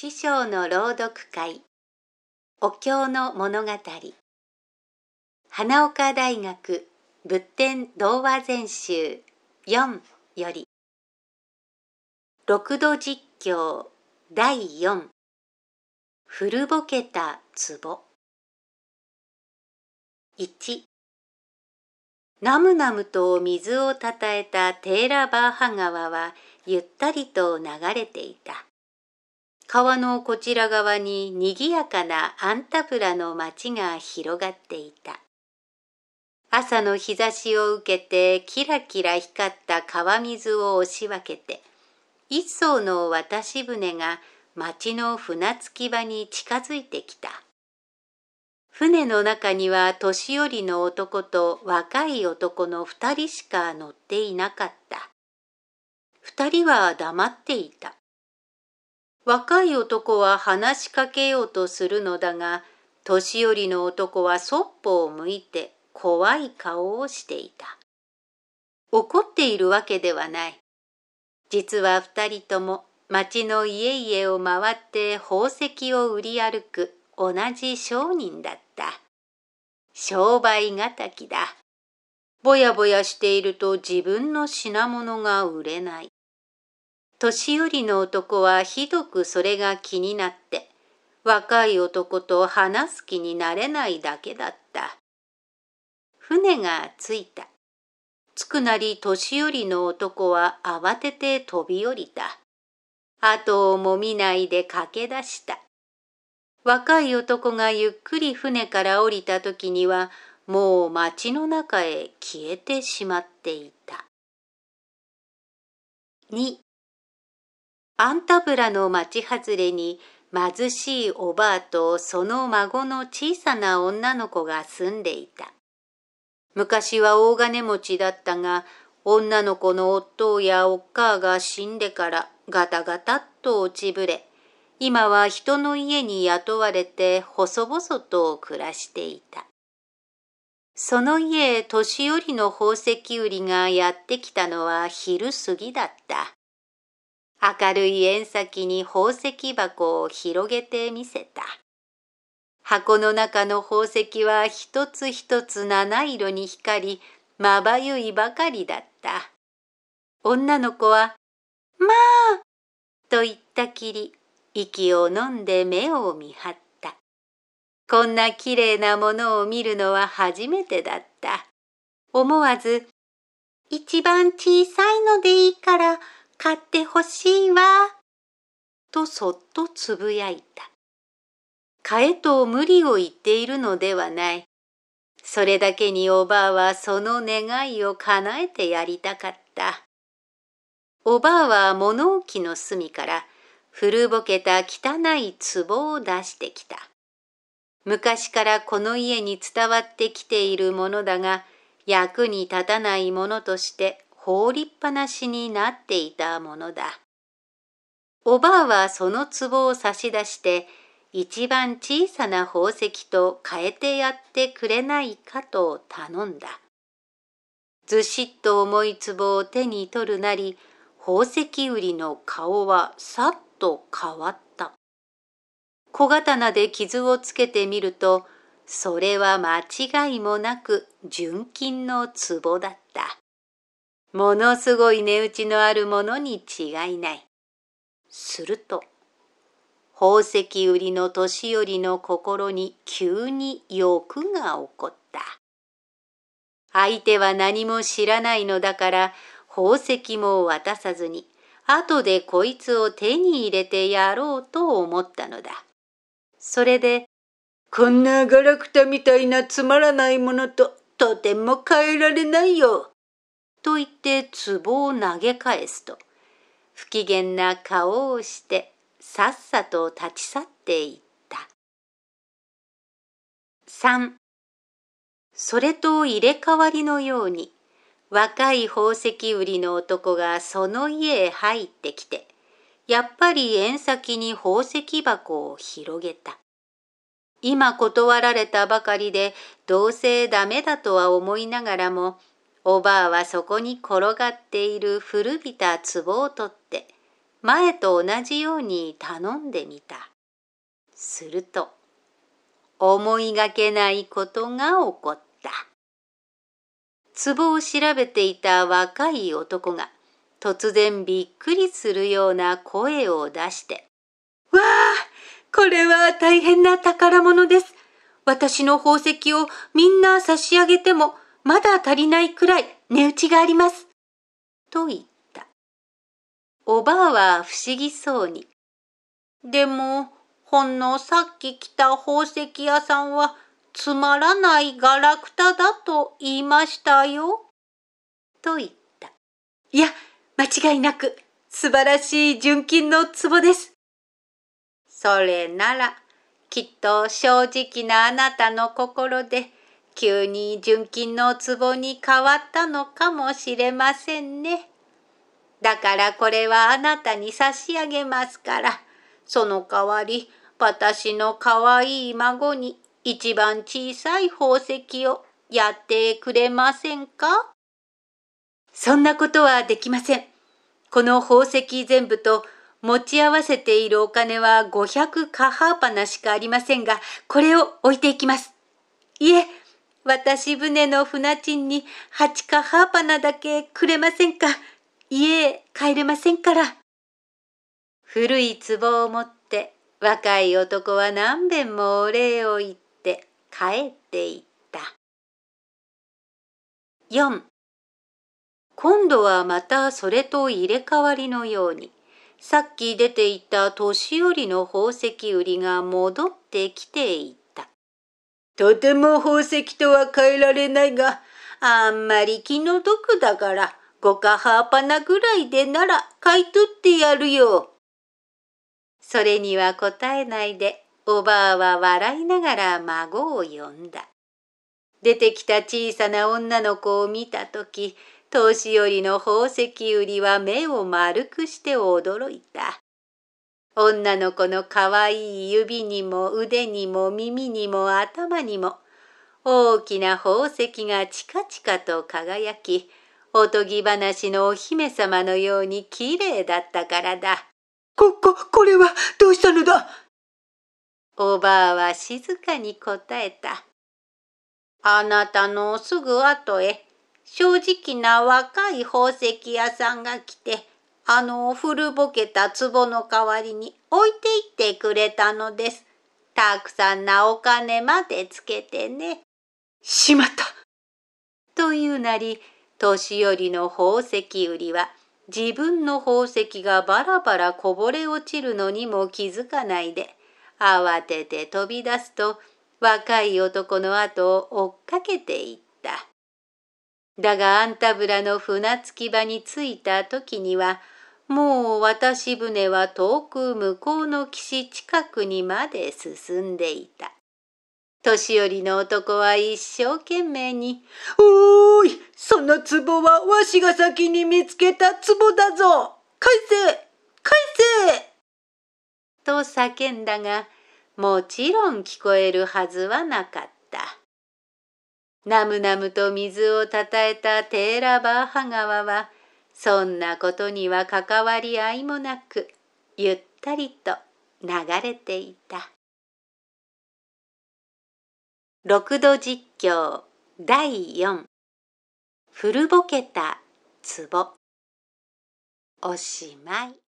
師匠の朗読会。お経の物語。花岡大学仏典童話全集4より。六度実況第4古ぼけた壺。1ナムナムと水をたたえたテーラバーハ川はゆったりと流れていた。川のこちら側ににぎやかなアンタプラの街が広がっていた。朝の日差しを受けてキラキラ光った川水を押し分けて、一艘の渡し船が町の船着き場に近づいてきた。船の中には年寄りの男と若い男の二人しか乗っていなかった。二人は黙っていた。若い男は話しかけようとするのだが、年寄りの男はそっぽを向いて怖い顔をしていた。怒っているわけではない。実は二人とも町の家々を回って宝石を売り歩く同じ商人だった。商売敵だ。ぼやぼやしていると自分の品物が売れない。年寄りの男はひどくそれが気になって、若い男と話す気になれないだけだった。船が着いた。着くなり年寄りの男は慌てて飛び降りた。後をもみないで駆け出した。若い男がゆっくり船から降りた時には、もう町の中へ消えてしまっていた。2アンタブラの町外れに貧しいおばあとその孫の小さな女の子が住んでいた。昔は大金持ちだったが、女の子の夫やおっかあが死んでからガタガタっと落ちぶれ、今は人の家に雇われて細々と暮らしていた。その家へ年寄りの宝石売りがやってきたのは昼過ぎだった。明るい縁先に宝石箱を広げてみせた。箱の中の宝石は一つ一つ七色に光り、まばゆいばかりだった。女の子は、まあと言ったきり、息を飲んで目を見張った。こんなきれいなものを見るのは初めてだった。思わず、一番小さいのでいいから、買ってほしいわ。とそっとつぶやいた。買えと無理を言っているのではない。それだけにおばあはその願いを叶えてやりたかった。おばあは物置の隅から古ぼけた汚い壺を出してきた。昔からこの家に伝わってきているものだが、役に立たないものとして放りっぱなしになっていたものだ。おばあはその壺を差し出して、一番小さな宝石と変えてやってくれないかと頼んだ。ずしっと重い壺を手に取るなり、宝石売りの顔はさっと変わった。小刀で傷をつけてみると、それは間違いもなく純金の壺だった。ものすごい値打ちのあるものに違いない。すると、宝石売りの年寄りの心に急に欲が起こった。相手は何も知らないのだから宝石も渡さずに、後でこいつを手に入れてやろうと思ったのだ。それで、こんなガラクタみたいなつまらないものととても変えられないよ。と言って壺を投げ返すと、不機嫌な顔をしてさっさと立ち去っていった。3. それと入れ替わりのように、若い宝石売りの男がその家へ入ってきて、やっぱり縁先に宝石箱を広げた。今断られたばかりでどうせダメだとは思いながらもおばあはそこに転がっている古びた壺を取って、前と同じように頼んでみた。すると、思いがけないことが起こった。壺を調べていた若い男が突然びっくりするような声を出して、わあこれは大変な宝物です。私の宝石をみんな差し上げてもまだ足りないくらい値打ちがあります。と言った。おばあは不思議そうに。でも、ほんのさっき来た宝石屋さんはつまらないガラクタだと言いましたよ。と言った。いや、間違いなく素晴らしい純金の壺です。それなら、きっと正直なあなたの心で急に純金の壺に変わったのかもしれませんね。だからこれはあなたに差し上げますから、その代わり私のかわいい孫に一番小さい宝石をやってくれませんか？そんなことはできません。この宝石全部と持ち合わせているお金は500カハーパナしかありませんが、これを置いていきます。いえ、私船の船賃に八かハーパナだけくれませんか？家へ帰れませんから。古い壺を持って若い男は何べんもお礼を言って帰っていった。4今度はまたそれと入れ替わりのように、さっき出ていた年寄りの宝石売りが戻ってきていた。とても宝石とは変えられないが、あんまり気の毒だから、五かハーパナぐらいでなら買い取ってやるよ。それには答えないで、おばあは笑いながら孫を呼んだ。出てきた小さな女の子を見たとき、年寄りの宝石売りは目を丸くして驚いた。女の子のかわいい指にも腕にも耳にも頭にも大きな宝石がチカチカと輝き、おとぎ話のお姫様のようにきれいだったからだ。こ、こ、これはどうしたのだ？おばあは静かに答えた。あなたのすぐ後へ正直な若い宝石屋さんが来て、あの古ぼけた壺の代わりに置いていってくれたのです。たくさんなお金までつけてね。しまったというなり、年寄りの宝石売りは、自分の宝石がバラバラこぼれ落ちるのにも気づかないで、慌てて飛び出すと、若い男の後を追っかけていった。だがあんたぶらの船着き場に着いた時には、もう渡し船は遠く向こうの岸近くにまで進んでいた。年寄りの男は一生懸命に、おーい、その壺はわしが先に見つけた壺だぞ返せ返せと叫んだが、もちろん聞こえるはずはなかった。なむなむと水をたたえたテーラバーハ川は、そんなことには関わり合いもなく、ゆったりと流れていた。六度実況第四古ぼけた壺おしまい。